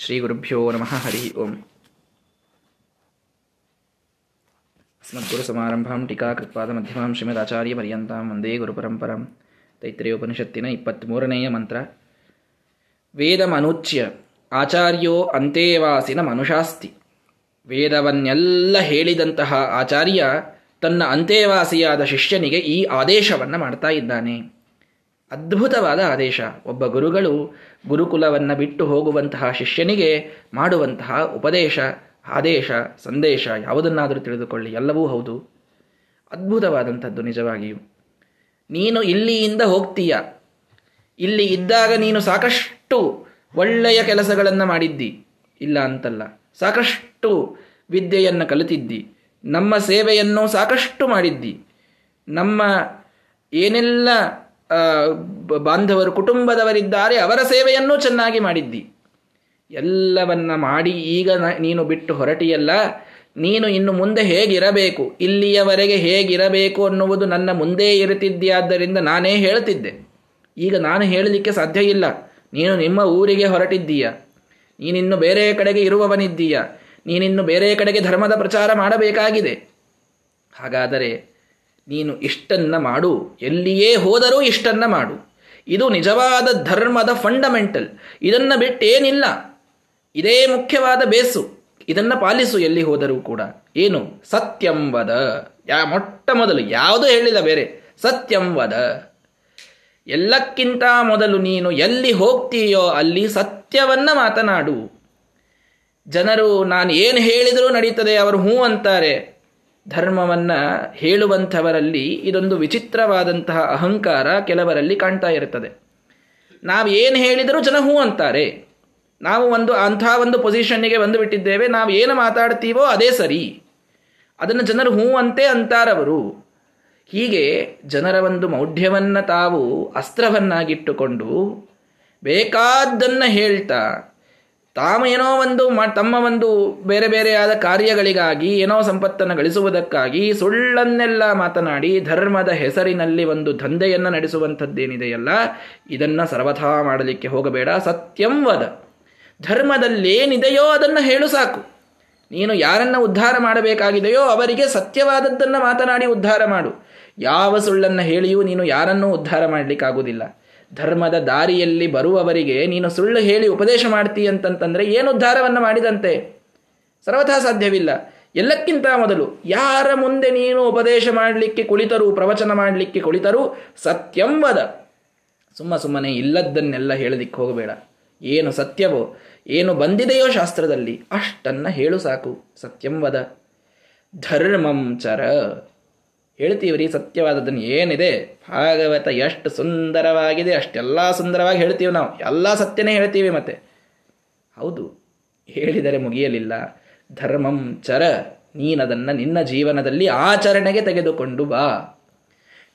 ಶ್ರೀ ಗುರುಭ್ಯೋ ನಮಃ ಹರಿ ಓಂ ಅಸ್ಮದ್ಗುರುಸಮಾರಂಭಾಂ ಟೀಕಾಕೃತ್ಪಾದ ಮಧ್ಯಮಾಂ ಶ್ರೀಮದಾಚಾರ್ಯ ಪರ್ಯಂತಾಂ ವಂದೇ ಗುರುಪರಂಪರಾಂ ತೈತ್ರೇಯೋಪನಿಷತ್ತಿನ ಇಪ್ಪತ್ತ್ಮೂರನೆಯ ಮಂತ್ರ ವೇದಮನುಚ್ಯ ಆಚಾರ್ಯೋ ಅಂತೇವಾಸಿನ ಮನುಷಾಸ್ತಿ ವೇದವನ್ನೆಲ್ಲ ಹೇಳಿದಂತಹ ಆಚಾರ್ಯ ತನ್ನ ಅಂತೇವಾಸಿಯಾದ ಶಿಷ್ಯನಿಗೆ ಈ ಆದೇಶವನ್ನು ಮಾಡ್ತಾ ಇದ್ದಾನೆ। ಅದ್ಭುತವಾದ ಆದೇಶ. ಒಬ್ಬ ಗುರುಗಳು ಗುರುಕುಲವನ್ನು ಬಿಟ್ಟು ಹೋಗುವಂತಹ ಶಿಷ್ಯನಿಗೆ ಮಾಡುವಂತಹ ಉಪದೇಶ, ಆದೇಶ, ಸಂದೇಶ ಯಾವುದನ್ನಾದರೂ ತಿಳಿದುಕೊಳ್ಳಿ. ಎಲ್ಲವೂ ಹೌದು. ಅದ್ಭುತವಾದಂಥದ್ದು ನಿಜವಾಗಿಯೂ. ನೀನು ಇಲ್ಲಿಯಿಂದ ಹೋಗ್ತೀಯ. ಇಲ್ಲಿ ಇದ್ದಾಗ ನೀನು ಸಾಕಷ್ಟು ಒಳ್ಳೆಯ ಕೆಲಸಗಳನ್ನು ಮಾಡಿದ್ದಿ. ಇಲ್ಲ ಅಂತಲ್ಲ. ಸಾಕಷ್ಟು ವಿದ್ಯೆಯನ್ನು ಕಲಿತಿದ್ದಿ. ನಮ್ಮ ಸೇವೆಯನ್ನು ಸಾಕಷ್ಟು ಮಾಡಿದ್ದಿ. ನಮ್ಮ ಏನೆಲ್ಲ ಬಾಂಧವರು ಕುಟುಂಬದವರಿದ್ದಾರೆ, ಅವರ ಸೇವೆಯನ್ನೂ ಚೆನ್ನಾಗಿ ಮಾಡಿದ್ದಿ. ಎಲ್ಲವನ್ನ ಮಾಡಿ ಈಗ ನೀನು ಬಿಟ್ಟು ಹೊರಟಿಯಲ್ಲ, ನೀನು ಇನ್ನು ಮುಂದೆ ಹೇಗಿರಬೇಕು, ಇಲ್ಲಿಯವರೆಗೆ ಹೇಗಿರಬೇಕು ಅನ್ನುವುದು ನನ್ನ ಮುಂದೆ ಇರುತ್ತಿದ್ದೀಯಾದ್ದರಿಂದ ನಾನೇ ಹೇಳ್ತಿದ್ದೆ. ಈಗ ನಾನು ಹೇಳಲಿಕ್ಕೆ ಸಾಧ್ಯ ಇಲ್ಲ. ನೀನು ನಿಮ್ಮ ಊರಿಗೆ ಹೊರಟಿದ್ದೀಯ. ನೀನಿನ್ನು ಬೇರೆ ಕಡೆಗೆ ಇರುವವನಿದ್ದೀಯ. ನೀನಿನ್ನು ಬೇರೆ ಕಡೆಗೆ ಧರ್ಮದ ಪ್ರಚಾರ ಮಾಡಬೇಕಾಗಿದೆ. ಹಾಗಾದರೆ ನೀನು ಇಷ್ಟನ್ನ ಮಾಡು. ಎಲ್ಲಿಯೇ ಹೋದರೂ ಇಷ್ಟನ್ನ ಮಾಡು. ಇದು ನಿಜವಾದ ಧರ್ಮದ ಫಂಡಮೆಂಟಲ್ ಇದನ್ನು ಬಿಟ್ಟೇನಿಲ್ಲ. ಇದೇ ಮುಖ್ಯವಾದ ಬೇಸು. ಇದನ್ನು ಪಾಲಿಸು ಎಲ್ಲಿ ಹೋದರೂ ಕೂಡ. ಏನು? ಸತ್ಯಂವದ ಯಾ, ಮೊಟ್ಟ ಮೊದಲು ಯಾವುದು ಹೇಳಿಲ್ಲ ಬೇರೆ. ಸತ್ಯಂವದ ಎಲ್ಲಕ್ಕಿಂತ ಮೊದಲು ನೀನು ಎಲ್ಲಿ ಹೋಗ್ತೀಯೋ ಅಲ್ಲಿ ಸತ್ಯವನ್ನ ಮಾತನಾಡು. ಜನರು, ನಾನು ಏನು ಹೇಳಿದರೂ ನಡೀತದೆ, ಅವರು ಹೂ ಅಂತಾರೆ. ಧರ್ಮವನ್ನ ಹೇಳುವಂಥವರಲ್ಲಿ ಇದೊಂದು ವಿಚಿತ್ರವಾದಂತಹ ಅಹಂಕಾರ ಕೆಲವರಲ್ಲಿ ಕಾಣ್ತಾ ಇರುತ್ತದೆ. ನಾವು ಏನು ಹೇಳಿದರೂ ಜನ ಹೂ ಅಂತಾರೆ. ನಾವು ಒಂದು ಅಂಥ ಒಂದು ಪೊಸಿಷನ್ನಿಗೆ ಬಂದು ಬಿಟ್ಟಿದ್ದೇವೆ ನಾವು ಏನು ಮಾತಾಡ್ತೀವೋ ಅದೇ ಸರಿ. ಅದನ್ನು ಜನರು ಹೂ ಅಂತೇ ಅಂತಾರವರು. ಹೀಗೆ ಜನರ ಒಂದು ಮೌಢ್ಯವನ್ನು ತಾವು ಅಸ್ತ್ರವನ್ನಾಗಿಟ್ಟುಕೊಂಡು ಬೇಕಾದ್ದನ್ನು ಹೇಳ್ತಾ ತಾವು ಏನೋ ಒಂದು ತಮ್ಮ ಒಂದು ಬೇರೆ ಬೇರೆಯಾದ ಕಾರ್ಯಗಳಿಗಾಗಿ ಏನೋ ಸಂಪತ್ತನ್ನು ಗಳಿಸುವುದಕ್ಕಾಗಿ ಸುಳ್ಳನ್ನೆಲ್ಲ ಮಾತನಾಡಿ ಧರ್ಮದ ಹೆಸರಿನಲ್ಲಿ ಒಂದು ದಂಧೆಯನ್ನು ನಡೆಸುವಂಥದ್ದೇನಿದೆಯಲ್ಲ, ಇದನ್ನು ಸರ್ವಥಾ ಮಾಡಲಿಕ್ಕೆ ಹೋಗಬೇಡ. ಸತ್ಯಂವದ ಧರ್ಮದಲ್ಲೇನಿದೆಯೋ ಅದನ್ನು ಹೇಳು ಸಾಕು. ನೀನು ಯಾರನ್ನ ಉದ್ಧಾರ ಮಾಡಬೇಕಾಗಿದೆಯೋ ಅವರಿಗೆ ಸತ್ಯವಾದದ್ದನ್ನು ಮಾತನಾಡಿ ಉದ್ಧಾರ ಮಾಡು. ಯಾವ ಸುಳ್ಳನ್ನು ಹೇಳಿಯೂ ನೀನು ಯಾರನ್ನೂ ಉದ್ಧಾರ ಮಾಡಲಿಕ್ಕಾಗುವುದಿಲ್ಲ. ಧರ್ಮದ ದಾರಿಯಲ್ಲಿ ಬರುವವರಿಗೆ ನೀನು ಸುಳ್ಳು ಹೇಳಿ ಉಪದೇಶ ಮಾಡ್ತೀಯ ಅಂತಂತಂದ್ರೆ ಏನು ಉದ್ಧಾರವನ್ನು ಮಾಡಿದಂತೆ? ಸರ್ವಥಾ ಸಾಧ್ಯವಿಲ್ಲ. ಎಲ್ಲಕ್ಕಿಂತ ಮೊದಲು ಯಾರ ಮುಂದೆ ನೀನು ಉಪದೇಶ ಮಾಡಲಿಕ್ಕೆ ಕುಳಿತರು, ಪ್ರವಚನ ಮಾಡಲಿಕ್ಕೆ ಕುಳಿತರು ಸತ್ಯಂವದ ಸುಮ್ಮ ಸುಮ್ಮನೆ ಇಲ್ಲದ್ದನ್ನೆಲ್ಲ ಹೇಳಲಿಕ್ಕೆ ಹೋಗಬೇಡ. ಏನು ಸತ್ಯವೋ, ಏನು ಬಂದಿದೆಯೋ ಶಾಸ್ತ್ರದಲ್ಲಿ ಅಷ್ಟನ್ನ ಹೇಳು ಸಾಕು. ಸತ್ಯಂವದ ಧರ್ಮಂ ಚರ. ಹೇಳ್ತೀವ್ರಿ ಸತ್ಯವಾದದ್ದನ್ನು ಏನಿದೆ? ಭಾಗವತ ಎಷ್ಟು ಸುಂದರವಾಗಿದೆ, ಅಷ್ಟೆಲ್ಲ ಸುಂದರವಾಗಿ ಹೇಳ್ತೀವಿ ನಾವು. ಎಲ್ಲ ಸತ್ಯನೇ ಹೇಳ್ತೀವಿ ಮತ್ತೆ. ಹೌದು, ಹೇಳಿದರೆ ಮುಗಿಯಲಿಲ್ಲ. ಧರ್ಮಂ ಚರ, ನೀನದನ್ನು ನಿನ್ನ ಜೀವನದಲ್ಲಿ ಆಚರಣೆಗೆ ತೆಗೆದುಕೊಂಡು ಬಾ.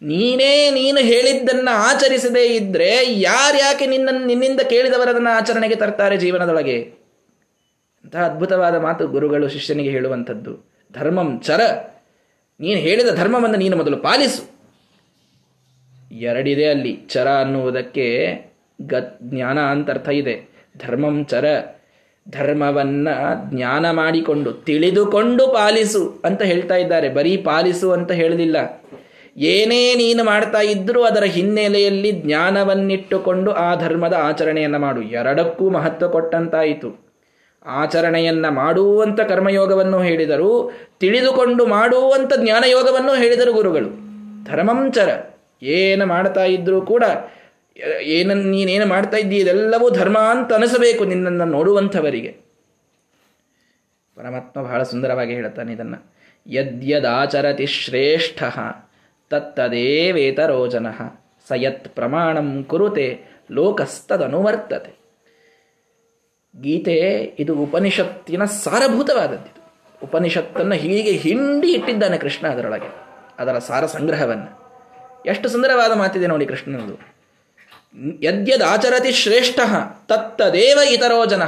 ನೀನೇ ನೀನು ಹೇಳಿದ್ದನ್ನು ಆಚರಿಸದೇ ಇದ್ದರೆ ಯಾರ್ಯಾಕೆ ನಿನ್ನ, ನಿನ್ನಿಂದ ಕೇಳಿದವರದನ್ನು ಆಚರಣೆಗೆ ತರ್ತಾರೆ ಜೀವನದೊಳಗೆ? ಅಂತಹ ಅದ್ಭುತವಾದ ಮಾತು ಗುರುಗಳು ಶಿಷ್ಯನಿಗೆ ಹೇಳುವಂಥದ್ದು. ಧರ್ಮಂ ಚರ ನೀನು ಹೇಳಿದ ಧರ್ಮವನ್ನು ನೀನು ಮೊದಲು ಪಾಲಿಸು. ಎರಡಿದೆ ಅಲ್ಲಿ, ಚರ ಅನ್ನುವುದಕ್ಕೆ ಗ ಜ್ಞಾನ ಅಂತ ಅರ್ಥ ಇದೆ. ಧರ್ಮಂ ಚರ, ಧರ್ಮವನ್ನ ಜ್ಞಾನ ಮಾಡಿಕೊಂಡು, ತಿಳಿದುಕೊಂಡು ಪಾಲಿಸು ಅಂತ ಹೇಳ್ತಾ ಇದ್ದಾರೆ. ಬರೀ ಪಾಲಿಸು ಅಂತ ಹೇಳಲಿಲ್ಲ ಏನೇ ನೀನು ಮಾಡ್ತಾ ಇದ್ದರೂ ಅದರ ಹಿನ್ನೆಲೆಯಲ್ಲಿ ಜ್ಞಾನವನ್ನಿಟ್ಟುಕೊಂಡು ಆ ಧರ್ಮದ ಆಚರಣೆಯನ್ನು ಮಾಡು. ಎರಡಕ್ಕೂ ಮಹತ್ವ ಕೊಟ್ಟಂತಾಯಿತು. ಆಚರಣೆಯನ್ನ ಮಾಡುವಂಥ ಕರ್ಮಯೋಗವನ್ನು ಹೇಳಿದರು, ತಿಳಿದುಕೊಂಡು ಮಾಡುವಂಥ ಜ್ಞಾನಯೋಗವನ್ನು ಹೇಳಿದರು ಗುರುಗಳು. ಧರ್ಮಂಚರ ಏನು ಮಾಡ್ತಾ ಇದ್ರೂ ಕೂಡ ಏನನ್ನು ನೀನೇನು ಮಾಡ್ತಾ ಇದ್ದೀ, ಇದೆಲ್ಲವೂ ಧರ್ಮ ಅಂತ ಅನಿಸಬೇಕು ನಿನ್ನನ್ನು ನೋಡುವಂಥವರಿಗೆ. ಪರಮಾತ್ಮ ಬಹಳ ಸುಂದರವಾಗಿ ಹೇಳ್ತಾನೆ ಇದನ್ನು. ಯದ್ಯದಾಚರತಿ ಶ್ರೇಷ್ಠ ತತ್ತದೇ ವೇತರೋಜನ ಸಯತ್ ಪ್ರಮಾಣಂ ಕುರುತೆ, ಲೋಕಸ್ತದನುವರ್ತತೆ. ಗೀತೆ ಇದು ಉಪನಿಷತ್ತಿನ ಸಾರಭೂತವಾದದ್ದು ಉಪನಿಷತ್ತನ್ನು ಹೀಗೆ ಹಿಂಡಿ ಇಟ್ಟಿದ್ದಾನೆ ಕೃಷ್ಣ ಅದರೊಳಗೆ, ಅದರ ಸಾರ ಸಂಗ್ರಹವನ್ನು. ಎಷ್ಟು ಸುಂದರವಾದ ಮಾತಿದೆ ನೋಡಿ ಕೃಷ್ಣನದು. ಯದ್ಯದಾಚರತಿ ಶ್ರೇಷ್ಠ, ತತ್ತದೇವ ಇತರೋ ಜನ.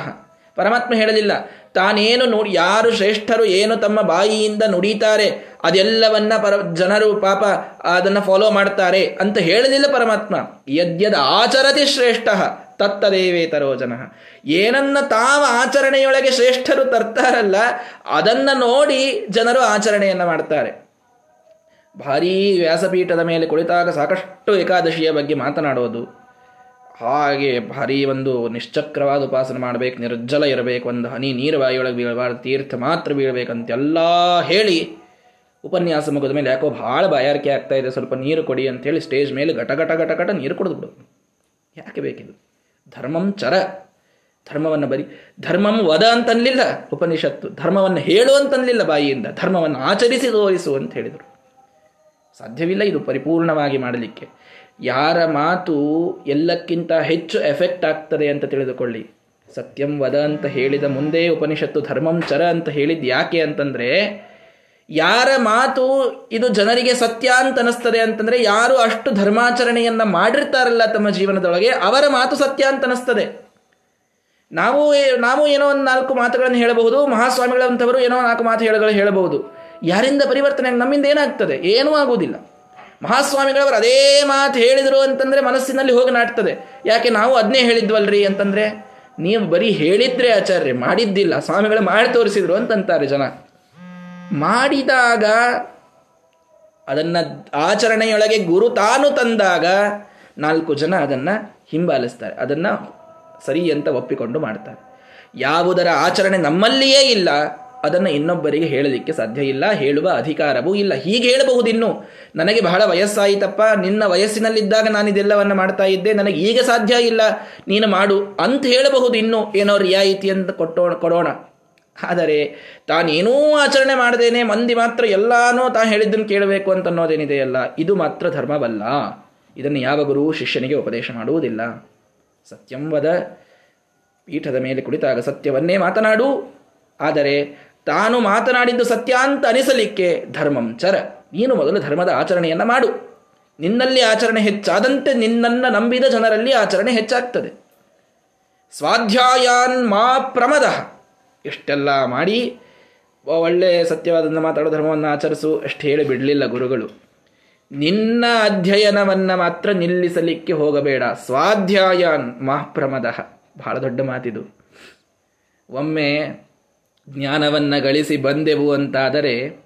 ಪರಮಾತ್ಮ ಹೇಳಲಿಲ್ಲ, ತಾನೇನು ನೋಡಿ, ಯಾರು ಶ್ರೇಷ್ಠರು ಏನು ತಮ್ಮ ಬಾಯಿಯಿಂದ ನುಡಿತಾರೆ, ಅದೆಲ್ಲವನ್ನ ಪರ ಜನರು ಪಾಪ ಅದನ್ನು ಫಾಲೋ ಮಾಡ್ತಾರೆ ಅಂತ ಹೇಳಲಿಲ್ಲ ಪರಮಾತ್ಮ. ಯದ್ಯದ ಆಚರತಿ ಶ್ರೇಷ್ಠ ತತ್ತದೇವೇತರೋ ಜನ. ಏನನ್ನ ತಾವ ಆಚರಣೆಯೊಳಗೆ ಶ್ರೇಷ್ಠರು ತರ್ತಾರಲ್ಲ, ಅದನ್ನ ನೋಡಿ ಜನರು ಆಚರಣೆಯನ್ನ ಮಾಡ್ತಾರೆ. ಭಾರೀ ವ್ಯಾಸಪೀಠದ ಮೇಲೆ ಕುಳಿತಾಗ ಸಾಕಷ್ಟು ಏಕಾದಶಿಯ ಬಗ್ಗೆ ಮಾತನಾಡೋದು. ಹಾಗೆ ಭಾರಿ ಒಂದು ನಿಶ್ಚಕ್ರವಾದ ಉಪಾಸನೆ ಮಾಡಬೇಕು ನಿರ್ಜಲ ಇರಬೇಕು, ಒಂದು ಹನಿ ನೀರು ಬಾಯಿಯೊಳಗೆ ಬೀಳಬಾರ್ದು, ತೀರ್ಥ ಮಾತ್ರ ಬೀಳಬೇಕಂತೆಲ್ಲ ಹೇಳಿ ಉಪನ್ಯಾಸ ಮುಗಿದ ಮೇಲೆ ಯಾಕೋ ಭಾಳ ಬಾಯಾರಿಕೆ ಆಗ್ತಾ ಇದೆ, ಸ್ವಲ್ಪ ನೀರು ಕೊಡಿ ಅಂತೇಳಿ ಸ್ಟೇಜ್ ಮೇಲೆ ಘಟ ಘಟ ಘಟ ಘಟ ನೀರು ಕುಡಿದ್ಬಿಡು ಯಾಕೆ ಬೇಕಿದು? ಧರ್ಮಂ ಚರ. ಧರ್ಮವನ್ನು ಬರಿ, ಧರ್ಮಂ ವದ ಅಂತನ್ಲಿಲ್ಲ. ಉಪನಿಷತ್ತು ಧರ್ಮವನ್ನು ಹೇಳು ಅಂತನ್ಲಿಲ್ಲ ಬಾಯಿಯಿಂದ. ಧರ್ಮವನ್ನು ಆಚರಿಸಿ ತೋರಿಸು ಅಂತ ಹೇಳಿದರು. ಸಾಧ್ಯವಿಲ್ಲ ಇದು ಪರಿಪೂರ್ಣವಾಗಿ ಮಾಡಲಿಕ್ಕೆ. ಯಾರ ಮಾತು ಎಲ್ಲಕ್ಕಿಂತ ಹೆಚ್ಚು ಎಫೆಕ್ಟ್ ಆಗ್ತದೆ ಅಂತ ತಿಳಿದುಕೊಳ್ಳಿ. ಸತ್ಯಂ ವದ ಅಂತ ಹೇಳಿದ ಮುಂದೆ ಉಪನಿಷತ್ತು ಧರ್ಮಂ ಚರ ಅಂತ ಹೇಳಿದ್ ಯಾಕೆ ಅಂತಂದ್ರೆ ಯಾರ ಮಾತು ಇದು ಜನರಿಗೆ ಸತ್ಯ ಅಂತ ಅನಿಸ್ತದೆ ಅಂತಂದ್ರೆ ಯಾರು ಅಷ್ಟು ಧರ್ಮಾಚರಣೆಯನ್ನ ಮಾಡಿರ್ತಾರಲ್ಲ ತಮ್ಮ ಜೀವನದೊಳಗೆ, ಅವರ ಮಾತು ಸತ್ಯ ಅಂತ ಅನಿಸ್ತದೆ. ನಾವು ನಾವು ಏನೋ ಒಂದು ನಾಲ್ಕು ಮಾತುಗಳನ್ನು ಹೇಳಬಹುದು, ಮಹಾಸ್ವಾಮಿಗಳಂಥವರು ಏನೋ ನಾಲ್ಕು ಮಾತು ಹೇಳಗಳು ಹೇಳಬಹುದು. ಯಾರಿಂದ ಪರಿವರ್ತನೆ ನಮ್ಮಿಂದ ಏನಾಗ್ತದೆ? ಏನೂ ಆಗುವುದಿಲ್ಲ. ಮಹಾಸ್ವಾಮಿಗಳವರು ಅದೇ ಮಾತು ಹೇಳಿದರು ಅಂತಂದ್ರೆ ಮನಸ್ಸಿನಲ್ಲಿ ಹೋಗಿ ನಾಟ್ತದೆ. ಯಾಕೆ ನಾವು ಅದನ್ನೇ ಹೇಳಿದ್ವಲ್ರಿ ಅಂತಂದ್ರೆ, ನೀವು ಬರೀ ಹೇಳಿದ್ರೆ ಆಚಾರ್ಯ, ಮಾಡಿದ್ದಿಲ್ಲ, ಸ್ವಾಮಿಗಳು ಮಾಡಿ ತೋರಿಸಿದ್ರು ಅಂತಂತಾರೆ ಜನ. ಮಾಡಿದಾಗ ಅದನ್ನು ಆಚರಣೆಯೊಳಗೆ ಗುರು ತಾನು ತಂದಾಗ ನಾಲ್ಕು ಜನ ಅದನ್ನು ಹಿಂಬಾಲಿಸ್ತಾರೆ. ಅದನ್ನು ಸರಿ ಅಂತ ಒಪ್ಪಿಕೊಂಡು ಮಾಡ್ತಾರೆ. ಯಾವುದರ ಆಚರಣೆ ನಮ್ಮಲ್ಲಿಯೇ ಇಲ್ಲ, ಅದನ್ನು ಇನ್ನೊಬ್ಬರಿಗೆ ಹೇಳಲಿಕ್ಕೆ ಸಾಧ್ಯ ಇಲ್ಲ, ಹೇಳುವ ಅಧಿಕಾರವೂ ಇಲ್ಲ. ಹೀಗೆ ಹೇಳಬಹುದು ಇನ್ನು ನನಗೆ ಬಹಳ ವಯಸ್ಸಾಯಿತಪ್ಪ, ನಿನ್ನ ವಯಸ್ಸಿನಲ್ಲಿದ್ದಾಗ ನಾನು ಇದೆಲ್ಲವನ್ನು ಮಾಡ್ತಾ ಇದ್ದೆ, ನನಗೆ ಈಗ ಸಾಧ್ಯ ಇಲ್ಲ, ನೀನು ಮಾಡು ಅಂತ ಹೇಳಬಹುದು ಇನ್ನು ಏನೋ ರಿಯಾಯಿತಿ ಅಂತ ಕೊಟ್ಟೋಣ ಕೊಡೋಣ. ಆದರೆ ತಾನೇನೂ ಆಚರಣೆ ಮಾಡದೇನೆ, ಮಂದಿ ಮಾತ್ರ ಎಲ್ಲಾನೂ ತಾ ಹೇಳಿದ್ದನ್ನು ಕೇಳಬೇಕು ಅಂತ ಅನ್ನೋದೇನಿದೆಯಲ್ಲ, ಇದು ಮಾತ್ರ ಧರ್ಮವಲ್ಲ. ಇದನ್ನು ಯಾವ ಗುರು ಶಿಷ್ಯನಿಗೆ ಉಪದೇಶ ಮಾಡುವುದಿಲ್ಲ. ಸತ್ಯಂವದ ಪೀಠದ ಮೇಲೆ ಕುಳಿತಾಗ ಸತ್ಯವನ್ನೇ ಮಾತನಾಡು. ಆದರೆ ತಾನು ಮಾತನಾಡಿದ್ದು ಸತ್ಯ ಅಂತ ಅನಿಸಲಿಕ್ಕೆ ಧರ್ಮಂ ಚರ. ನೀನು ಮೊದಲು ಧರ್ಮದ ಆಚರಣೆಯನ್ನು ಮಾಡು. ನಿನ್ನಲ್ಲಿ ಆಚರಣೆ ಹೆಚ್ಚಾದಂತೆ ನಿನ್ನನ್ನು ನಂಬಿದ ಜನರಲ್ಲಿ ಆಚರಣೆ ಹೆಚ್ಚಾಗ್ತದೆ. ಸ್ವಾಧ್ಯಾಯಾನ್ ಮಾ ಪ್ರಮದ. ಇಷ್ಟೆಲ್ಲ ಮಾಡಿ ಒಳ್ಳೆ ಸತ್ಯವಾದ ಮಾತಾಡೋ ಧರ್ಮವನ್ನು ಆಚರಿಸು ಅಷ್ಟು ಹೇಳಿ ಬಿಡಲಿಲ್ಲ ಗುರುಗಳು. ನಿನ್ನ ಅಧ್ಯಯನವನ್ನು ಮಾತ್ರ ನಿಲ್ಲಿಸಲಿಕ್ಕೆ ಹೋಗಬೇಡ. ಸ್ವಾಧ್ಯಾಯ ಮಹಾಪ್ರಮದ. ಬಹಳ ದೊಡ್ಡ ಮಾತಿದು. ಒಮ್ಮೆ ಜ್ಞಾನವನ್ನು ಗಳಿಸಿ ಬಂದೆವು ಅಂತಾದರೆ,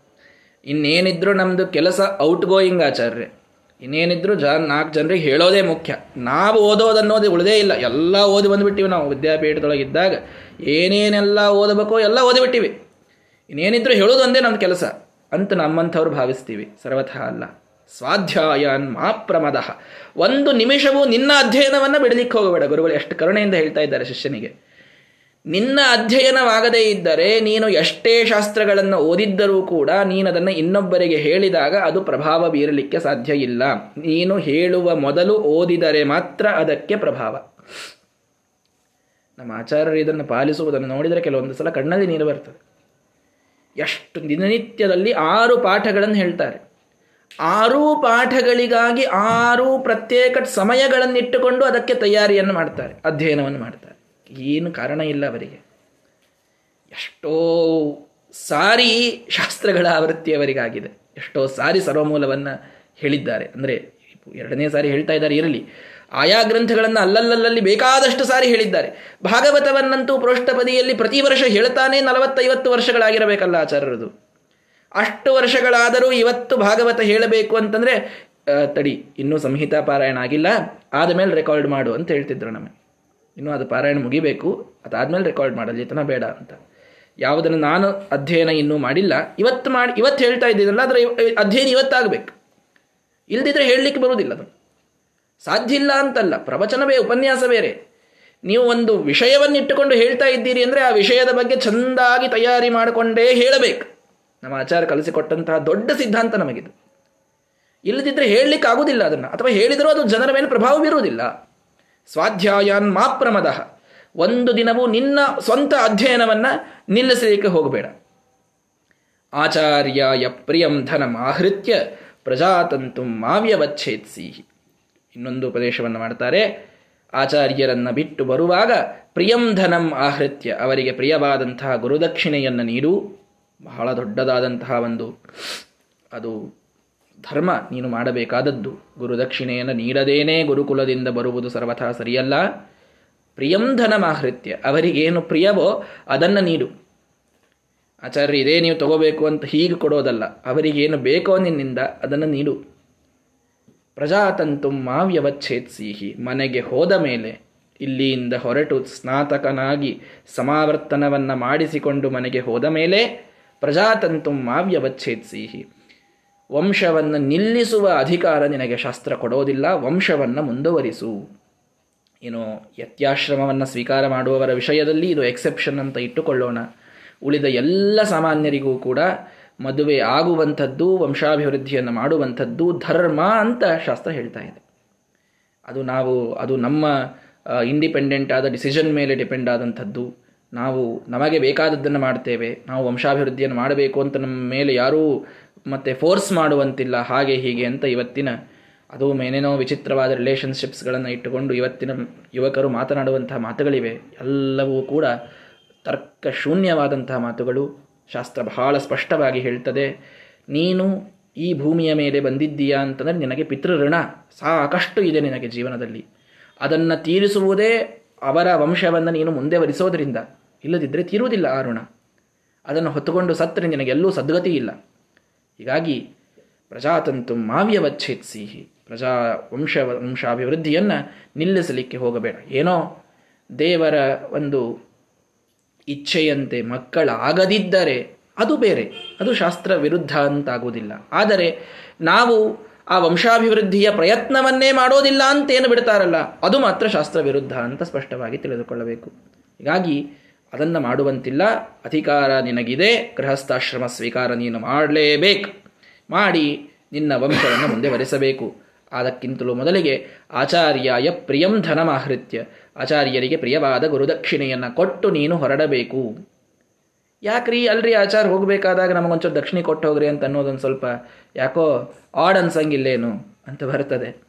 ಇನ್ನೇನಿದ್ರೂ ನಮ್ಮದು ಕೆಲಸ ಔಟ್ ಗೋಯಿಂಗ್ ಆಚಾರ್ಯ ಇನ್ನೇನಿದ್ರು ಜ, ನಾಲ್ಕು ಜನರಿಗೆ ಹೇಳೋದೇ ಮುಖ್ಯ. ನಾವು ಓದೋದನ್ನೋದೇ ಉಳಿದೇ ಇಲ್ಲ. ಎಲ್ಲ ಓದಿ ಬಂದುಬಿಟ್ಟಿವಿ ನಾವು ವಿದ್ಯಾಪೀಠದೊಳಗಿದ್ದಾಗ. ಏನೇನೆಲ್ಲ ಓದಬೇಕೋ ಎಲ್ಲ ಓದಿಬಿಟ್ಟಿವಿ. ಇನ್ನೇನಿದ್ರು ಹೇಳೋದು ಒಂದೇ ನಮ್ಮ ಕೆಲಸ. ಅಂತ ನಮ್ಮಂಥವ್ರು ಭಾವಿಸ್ತೀವಿ. ಸರ್ವಥ ಅಲ್ಲ. ಸ್ವಾಧ್ಯಾಯನ್ ಮಾಪ್ರಮದ ಒಂದು ನಿಮಿಷವೂ ನಿನ್ನ ಅಧ್ಯಯನವನ್ನು ಬಿಡಲಿಕ್ಕೆ ಹೋಗಬೇಡ. ಗುರುಗಳು ಎಷ್ಟು ಕರುಣೆಯಿಂದ ಹೇಳ್ತಾ ಇದ್ದಾರೆ ಶಿಷ್ಯನಿಗೆ. ನಿನ್ನ ಅಧ್ಯಯನವಾಗದೇ ಇದ್ದರೆ, ನೀನು ಎಷ್ಟೇ ಶಾಸ್ತ್ರಗಳನ್ನು ಓದಿದ್ದರೂ ಕೂಡ ನೀನು ಅದನ್ನು ಇನ್ನೊಬ್ಬರಿಗೆ ಹೇಳಿದಾಗ ಅದು ಪ್ರಭಾವ ಬೀರಲಿಕ್ಕೆ ಸಾಧ್ಯ ಇಲ್ಲ. ನೀನು ಹೇಳುವ ಮೊದಲು ಓದಿದರೆ ಮಾತ್ರ ಅದಕ್ಕೆ ಪ್ರಭಾವ. ನಮ್ಮ ಆಚಾರ್ಯರು ಇದನ್ನು ಪಾಲಿಸುವುದನ್ನು ನೋಡಿದರೆ ಕೆಲವೊಂದು ಸಲ ಕಣ್ಣಲ್ಲಿ ನೀರು ಬರ್ತದೆ. ಎಷ್ಟು ದಿನನಿತ್ಯದಲ್ಲಿ ಆರು ಪಾಠಗಳನ್ನು ಹೇಳ್ತಾರೆ. ಆರೂ ಪಾಠಗಳಿಗಾಗಿ ಆರು ಪ್ರತ್ಯೇಕ ಸಮಯಗಳನ್ನಿಟ್ಟುಕೊಂಡು ಅದಕ್ಕೆ ತಯಾರಿಯನ್ನು ಮಾಡ್ತಾರೆ, ಅಧ್ಯಯನವನ್ನು ಮಾಡ್ತಾರೆ. ಏನು ಕಾರಣ ಇಲ್ಲ ಅವರಿಗೆ. ಎಷ್ಟೋ ಸಾರಿ ಶಾಸ್ತ್ರಗಳ ಆವೃತ್ತಿ ಅವರಿಗಾಗಿದೆ. ಎಷ್ಟೋ ಸಾರಿ ಸರ್ವಮೂಲವನ್ನು ಹೇಳಿದ್ದಾರೆ. ಅಂದರೆ, ಎರಡನೇ ಸಾರಿ ಹೇಳ್ತಾ ಇದ್ದಾರೆ, ಇರಲಿ. ಆಯಾ ಗ್ರಂಥಗಳನ್ನು ಅಲ್ಲಲ್ಲಲ್ಲಿ ಬೇಕಾದಷ್ಟು ಸಾರಿ ಹೇಳಿದ್ದಾರೆ. ಭಾಗವತವನ್ನಂತೂ ಪ್ರೋಷ್ಠಪದಿಯಲ್ಲಿ ಪ್ರತಿ ವರ್ಷ ಹೇಳ್ತಾನೆ ನಲವತ್ತೈವತ್ತು ವರ್ಷಗಳಾಗಿರಬೇಕಲ್ಲ ಆಚಾರ್ಯರದು. ಅಷ್ಟು ವರ್ಷಗಳಾದರೂ ಇವತ್ತು ಭಾಗವತ ಹೇಳಬೇಕು ಅಂತಂದರೆ ತಡಿ, ಇನ್ನೂ ಸಂಹಿತಾ ಪಾರಾಯಣ ಆಗಿಲ್ಲ, ಆದಮೇಲೆ ರೆಕಾರ್ಡ್ ಮಾಡು ಅಂತ ಹೇಳ್ತಿದ್ರು ನಮಗೆ. ಇನ್ನೂ ಅದು ಪಾರಾಯಣ ಮುಗಿಬೇಕು, ಅದಾದಮೇಲೆ ರೆಕಾರ್ಡ್ ಮಾಡಲಿ ತನ ಬೇಡ ಅಂತ. ಯಾವುದನ್ನು ನಾನು ಅಧ್ಯಯನ ಇನ್ನೂ ಮಾಡಿಲ್ಲ, ಇವತ್ತು ಮಾಡಿ, ಇವತ್ತು ಹೇಳ್ತಾ ಇದ್ದೀನಲ್ಲ, ಅದರ ಅಧ್ಯಯನ ಇವತ್ತಾಗಬೇಕು. ಇಲ್ದಿದ್ರೆ ಹೇಳಲಿಕ್ಕೆ ಬರುವುದಿಲ್ಲ ಅದು. ಸಾಧ್ಯ ಇಲ್ಲ ಅಂತಲ್ಲ, ಪ್ರವಚನವೇ ಉಪನ್ಯಾಸ ಬೇರೆ. ನೀವು ಒಂದು ವಿಷಯವನ್ನಿಟ್ಟುಕೊಂಡು ಹೇಳ್ತಾ ಇದ್ದೀರಿ ಅಂದರೆ ಆ ವಿಷಯದ ಬಗ್ಗೆ ಚೆಂದಾಗಿ ತಯಾರಿ ಮಾಡಿಕೊಂಡೇ ಹೇಳಬೇಕು. ನಮ್ಮ ಆಚಾರ ಕಲಿಸಿಕೊಟ್ಟಂತಹ ದೊಡ್ಡ ಸಿದ್ಧಾಂತ ನಮಗಿದು. ಇಲ್ಲದಿದ್ದರೆ ಹೇಳಲಿಕ್ಕೆ ಆಗುವುದಿಲ್ಲ ಅದನ್ನು. ಅಥವಾ ಹೇಳಿದರೂ ಅದು ಜನರ ಮೇಲೆ ಪ್ರಭಾವ ಬೀರುವುದಿಲ್ಲ. ಸ್ವಾಧ್ಯಾಯಾನ್ ಮಾಪ್ರಮದ ಒಂದು ದಿನವೂ ನಿನ್ನ ಸ್ವಂತ ಅಧ್ಯಯನವನ್ನ ನಿಲ್ಲಿಸಲಿಕ್ಕೆ ಹೋಗಬೇಡ. ಆಚಾರ್ಯಾಯ ಪ್ರಿಯಂ ಧನಮಾಹೃತ್ಯ ಪ್ರಜಾತಂತು ಮಾವ್ಯವಚ್ಛೇತ್ಸಿ ಇನ್ನೊಂದು ಉಪದೇಶವನ್ನು ಮಾಡ್ತಾರೆ. ಆಚಾರ್ಯರನ್ನ ಬಿಟ್ಟು ಬರುವಾಗ ಪ್ರಿಯಂ ಧನಂ ಆಹೃತ್ಯ, ಅವರಿಗೆ ಪ್ರಿಯವಾದಂತಹ ಗುರುದಕ್ಷಿಣೆಯನ್ನು ನೀಡು. ಬಹಳ ದೊಡ್ಡದಾದಂತಹ ಒಂದು ಅದು ಧರ್ಮ, ನೀನು ಮಾಡಬೇಕಾದದ್ದು. ಗುರುದಕ್ಷಿಣೆಯನ್ನು ನೀಡದೇನೇ ಗುರುಕುಲದಿಂದ ಬರುವುದು ಸರ್ವಥಾ ಸರಿಯಲ್ಲ. ಪ್ರಿಯಂ ಧನಮಾಹೃತ್ಯ ಅವರಿಗೇನು ಪ್ರಿಯವೋ ಅದನ್ನು ನೀಡು. ಆಚಾರ್ಯ, ಇದೇ ನೀವು ತಗೋಬೇಕು ಅಂತ ಹೀಗೆ ಕೊಡೋದಲ್ಲ. ಅವರಿಗೇನು ಬೇಕೋ ನಿನ್ನಿಂದ ಅದನ್ನು ನೀಡು. ಪ್ರಜಾತಂತು ಮಾವ್ಯವಚ್ಛೇತ್ಸಿಹಿ ಮನೆಗೆ ಹೋದ ಮೇಲೆ ಇಲ್ಲಿಯಿಂದ ಹೊರಟು ಸ್ನಾತಕನಾಗಿ ಸಮಾವರ್ತನವನ್ನು ಮಾಡಿಸಿಕೊಂಡು ಮನೆಗೆ ಹೋದ ಮೇಲೆ ಪ್ರಜಾತಂತು ಮಾವ್ಯವಚ್ಛೇತ್ಸಿಹಿ ವಂಶವನ್ನು ನಿಲ್ಲಿಸುವ ಅಧಿಕಾರ ನಿನಗೆ ಶಾಸ್ತ್ರ ಕೊಡೋದಿಲ್ಲ, ವಂಶವನ್ನು ಮುಂದುವರಿಸು. ಏನು ಯತ್ಯಾಶ್ರಮವನ್ನು ಸ್ವೀಕಾರ ಮಾಡುವವರ ವಿಷಯದಲ್ಲಿ ಇದು ಎಕ್ಸೆಪ್ಷನ್ ಅಂತ ಇಟ್ಟುಕೊಳ್ಳೋಣ. ಉಳಿದ ಎಲ್ಲ ಸಾಮಾನ್ಯರಿಗೂ ಕೂಡ ಮದುವೆ ಆಗುವಂಥದ್ದು, ವಂಶಾಭಿವೃದ್ಧಿಯನ್ನು ಮಾಡುವಂಥದ್ದು ಧರ್ಮ ಅಂತ ಶಾಸ್ತ್ರ ಹೇಳ್ತಾ ಇದೆ. ಅದು ನಾವು, ಅದು ನಮ್ಮ ಇಂಡಿಪೆಂಡೆಂಟ್ ಆದ ಡಿಸಿಷನ್ ಮೇಲೆ ಡಿಪೆಂಡ್ ಆದಂಥದ್ದು. ನಾವು ನಮಗೆ ಬೇಕಾದದ್ದನ್ನು ಮಾಡ್ತೇವೆ. ನಾವು ವಂಶಾಭಿವೃದ್ಧಿಯನ್ನು ಮಾಡಬೇಕು ಅಂತ ನಮ್ಮ ಮೇಲೆ ಯಾರೂ ಮತ್ತೆ ಫೋರ್ಸ್ ಮಾಡುವಂತಿಲ್ಲ, ಹಾಗೆ ಹೀಗೆ ಅಂತ ಇವತ್ತಿನ, ಅದು ಏನೇನೋ ವಿಚಿತ್ರವಾದ ರಿಲೇಷನ್ಶಿಪ್ಸ್ಗಳನ್ನು ಇಟ್ಟುಕೊಂಡು ಇವತ್ತಿನ ಯುವಕರು ಮಾತನಾಡುವಂತಹ ಮಾತುಗಳಿವೆ. ಎಲ್ಲವೂ ಕೂಡ ತರ್ಕ ಶೂನ್ಯವಾದಂತಹ ಮಾತುಗಳು. ಶಾಸ್ತ್ರ ಬಹಳ ಸ್ಪಷ್ಟವಾಗಿ ಹೇಳ್ತದೆ, ನೀನು ಈ ಭೂಮಿಯ ಮೇಲೆ ಬಂದಿದ್ದೀಯಾ ಅಂತಂದರೆ ನಿನಗೆ ಪಿತೃಋಣ, ಸಾಕಷ್ಟು ಇದೆ ನಿನಗೆ ಜೀವನದಲ್ಲಿ. ಅದನ್ನು ತೀರಿಸುವುದೇ ಅವರ ವಂಶವನ್ನು ನೀನು ಮುಂದೆ ವರಿಸೋದರಿಂದ. ಇಲ್ಲದಿದ್ದರೆ ತೀರುವುದಿಲ್ಲ ಆ ಋಣ. ಅದನ್ನು ಹೊತ್ತುಕೊಂಡು ಸತ್ತರೆ ನಿನಗೆಲ್ಲೂ ಸದ್ಗತಿ ಇಲ್ಲ. ಹೀಗಾಗಿ ಪ್ರಜಾತಂತು ಮಾವ್ಯವಚ್ಛೇತ್ಸಿಹಿ ಪ್ರಜಾ ವಂಶ, ವಂಶಾಭಿವೃದ್ಧಿಯನ್ನು ನಿಲ್ಲಿಸಲಿಕ್ಕೆ ಹೋಗಬೇಡ. ಏನೋ ದೇವರ ಒಂದು ಇಚ್ಛೆಯಂತೆ ಮಕ್ಕಳಾಗದಿದ್ದರೆ ಅದು ಬೇರೆ, ಅದು ಶಾಸ್ತ್ರ ವಿರುದ್ಧ ಅಂತಾಗುವುದಿಲ್ಲ. ಆದರೆ ನಾವು ಆ ವಂಶಾಭಿವೃದ್ಧಿಯ ಪ್ರಯತ್ನವನ್ನೇ ಮಾಡೋದಿಲ್ಲ ಅಂತೇನು ಬಿಡ್ತಾರಲ್ಲ, ಅದು ಮಾತ್ರ ಶಾಸ್ತ್ರ ವಿರುದ್ಧ ಅಂತ ಸ್ಪಷ್ಟವಾಗಿ ತಿಳಿದುಕೊಳ್ಳಬೇಕು. ಹೀಗಾಗಿ ಅದನ್ನು ಮಾಡುವಂತಿಲ್ಲ, ಅಧಿಕಾರ ನಿನಗಿದೆ, ಗೃಹಸ್ಥಾಶ್ರಮ ಸ್ವೀಕಾರ ನೀನು ಮಾಡಲೇಬೇಕು. ಮಾಡಿ ನಿನ್ನ ವಂಶವನ್ನು ಮುಂದೆ ಅದಕ್ಕಿಂತಲೂ ಮೊದಲಿಗೆ ಆಚಾರ್ಯಾಯ ಪ್ರಿಯಂ ಧನಮಾಹೃತ್ಯ. ಆಚಾರ್ಯರಿಗೆ ಪ್ರಿಯವಾದ ಗುರುದಕ್ಷಿಣೆಯನ್ನು ಕೊಟ್ಟು ನೀನು ಹೊರಡಬೇಕು. ಯಾಕ್ರಿ ಅಲ್ರಿ ಆಚಾರ ಹೋಗಬೇಕಾದಾಗ ನಮಗೊಂಚೂರು ದಕ್ಷಿಣೆ ಕೊಟ್ಟು ಹೋಗ್ರಿ ಅಂತ ಅನ್ನೋದೊಂದು ಸ್ವಲ್ಪ ಯಾಕೋ ಆಡ್ ಅನ್ಸಂಗಿಲ್ಲೇನು ಅಂತ ಬರ್ತದೆ.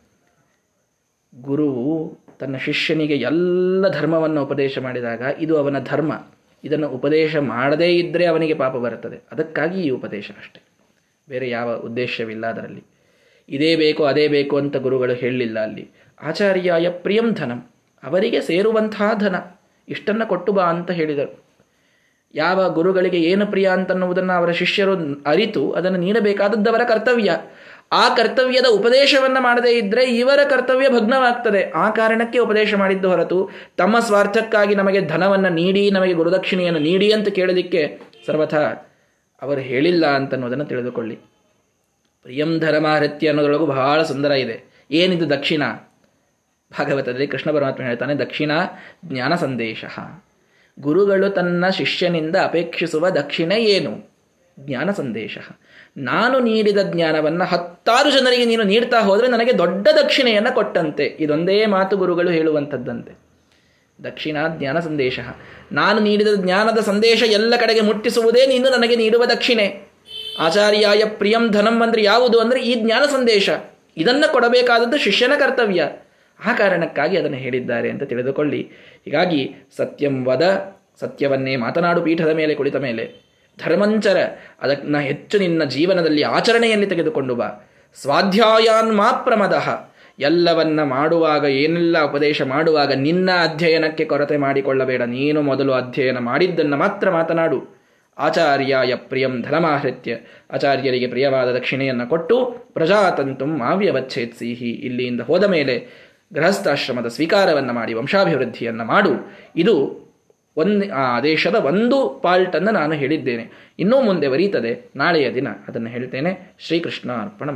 ಗುರುವು ತನ್ನ ಶಿಷ್ಯನಿಗೆ ಎಲ್ಲ ಧರ್ಮವನ್ನು ಉಪದೇಶ ಮಾಡಿದಾಗ ಇದು ಅವನ ಧರ್ಮ. ಇದನ್ನು ಉಪದೇಶ ಮಾಡದೇ ಇದ್ದರೆ ಅವನಿಗೆ ಪಾಪ ಬರುತ್ತದೆ. ಅದಕ್ಕಾಗಿ ಈ ಉಪದೇಶ ಅಷ್ಟೆ ಬೇರೆ ಯಾವ ಉದ್ದೇಶವಿಲ್ಲ ಅದರಲ್ಲಿ. ಇದೇ ಬೇಕು, ಅದೇ ಬೇಕು ಅಂತ ಗುರುಗಳು ಹೇಳಲಿಲ್ಲ ಅಲ್ಲಿ. ಆಚಾರ್ಯಾಯ ಪ್ರಿಯಂ ಧನಂ, ಅವರಿಗೆ ಸೇರುವಂತಹ ಧನ, ಇಷ್ಟನ್ನು ಕೊಟ್ಟು ಬಾ ಅಂತ ಹೇಳಿದರು. ಯಾವ ಗುರುಗಳಿಗೆ ಏನು ಪ್ರಿಯ ಅಂತನ್ನುವುದನ್ನು ಅವರ ಶಿಷ್ಯರು ಅರಿತು ಅದನ್ನು ನೀಡಬೇಕಾದದ್ದವರ ಕರ್ತವ್ಯ. ಆ ಕರ್ತವ್ಯದ ಉಪದೇಶವನ್ನು ಮಾಡದೇ ಇದ್ದರೆ ಇವರ ಕರ್ತವ್ಯ ಭಗ್ನವಾಗ್ತದೆ. ಆ ಕಾರಣಕ್ಕೆ ಉಪದೇಶ ಮಾಡಿದ್ದು ಹೊರತು ತಮ್ಮ ಸ್ವಾರ್ಥಕ್ಕಾಗಿ ನಮಗೆ ಧನವನ್ನು ನೀಡಿ, ನಮಗೆ ಗುರುದಕ್ಷಿಣೆಯನ್ನು ನೀಡಿ ಅಂತ ಕೇಳಲಿಕ್ಕೆ ಸರ್ವಥ ಅವರು ಹೇಳಿಲ್ಲ ಅಂತನ್ನುವುದನ್ನು ತಿಳಿದುಕೊಳ್ಳಿ. ಪ್ರಿಯಂ ಧರ್ಮಾಹೃತ್ಯ ಅನ್ನೋದ್ರೊಳಗೂ ಬಹಳ ಸುಂದರ ಇದೆ. ಏನಿದು ದಕ್ಷಿಣ? ಭಾಗವತದಲ್ಲಿ ಕೃಷ್ಣ ಪರಮಾತ್ಮ ಹೇಳ್ತಾನೆ, ದಕ್ಷಿಣ ಜ್ಞಾನ ಸಂದೇಶ. ಗುರುಗಳು ತನ್ನ ಶಿಷ್ಯನಿಂದ ಅಪೇಕ್ಷಿಸುವ ದಕ್ಷಿಣ ಏನು? ಜ್ಞಾನ ಸಂದೇಶ. ನಾನು ನೀಡಿದ ಜ್ಞಾನವನ್ನು ಹತ್ತಾರು ಜನರಿಗೆ ನೀನು ನೀಡ್ತಾ ಹೋದರೆ ನನಗೆ ದೊಡ್ಡ ದಕ್ಷಿಣೆಯನ್ನು ಕೊಟ್ಟಂತೆ. ಇದೊಂದೇ ಮಾತು ಗುರುಗಳು ಹೇಳುವಂಥದ್ದಂತೆ. ದಕ್ಷಿಣ ಜ್ಞಾನ ಸಂದೇಶ. ನಾನು ನೀಡಿದ ಜ್ಞಾನದ ಸಂದೇಶ ಎಲ್ಲ ಕಡೆಗೆ ಮುಟ್ಟಿಸುವುದೇ ನೀನು ನನಗೆ ನೀಡುವ ದಕ್ಷಿಣೆ. ಆಚಾರ್ಯಾಯ ಪ್ರಿಯಂ ಧನಂ ಅಂದ್ರೆ ಯಾವುದು ಅಂದರೆ ಈ ಜ್ಞಾನ ಸಂದೇಶ. ಇದನ್ನು ಕೊಡಬೇಕಾದದ್ದು ಶಿಷ್ಯನ ಕರ್ತವ್ಯ. ಆ ಕಾರಣಕ್ಕಾಗಿ ಅದನ್ನು ಹೇಳಿದ್ದಾರೆ ಅಂತ ತಿಳಿದುಕೊಳ್ಳಿ. ಹೀಗಾಗಿ ಸತ್ಯಂ ವದ, ಸತ್ಯವನ್ನೇ ಮಾತನಾಡು ಪೀಠದ ಮೇಲೆ ಕುಳಿತ ಮೇಲೆ. ಧರ್ಮಂಚರ, ಅದನ್ನ ಹೆಚ್ಚು ನಿನ್ನ ಜೀವನದಲ್ಲಿ ಆಚರಣೆಯಲ್ಲಿ ತೆಗೆದುಕೊಂಡು ಬಾ. ಸ್ವಾಧ್ಯಾಯಾನ್ ಮಾಪ್ರಮದ. ಎಲ್ಲವನ್ನ ಮಾಡುವಾಗ ಏನೆಲ್ಲ ಉಪದೇಶ ಮಾಡುವಾಗ ನಿನ್ನ ಅಧ್ಯಯನಕ್ಕೆ ಕೊರತೆ ಮಾಡಿಕೊಳ್ಳಬೇಡ. ನೀನು ಮೊದಲು ಅಧ್ಯಯನ ಮಾಡಿದ್ದನ್ನು ಮಾತ್ರ ಮಾತನಾಡು. ಆಚಾರ್ಯಾಯ ಪ್ರಿಯಂ ಧನಮಾಹೃತ್ಯ ಆಚಾರ್ಯರಿಗೆ ಪ್ರಿಯವಾದ ದಕ್ಷಿಣೆಯನ್ನು ಕೊಟ್ಟು ಪ್ರಜಾತಂತು ಮಾವ್ಯವಚ್ಛೇತ್ಸಿಹಿ ಇಲ್ಲಿಯಿಂದ ಹೋದ ಮೇಲೆ ಗೃಹಸ್ಥಾಶ್ರಮದ ಸ್ವೀಕಾರವನ್ನು ಮಾಡಿ ವಂಶಾಭಿವೃದ್ಧಿಯನ್ನು ಮಾಡು. ಇದು ಒಂದು, ಆ ಆದೇಶದ ಒಂದು ಪಾಲ್ಟನ್ನು ನಾನು ಹೇಳಿದ್ದೇನೆ. ಇನ್ನೂ ಮುಂದೆ ಬರೀತದೆ. ನಾಳೆಯ ದಿನ ಅದನ್ನು ಹೇಳ್ತೇನೆ. ಶ್ರೀಕೃಷ್ಣ ಅರ್ಪಣ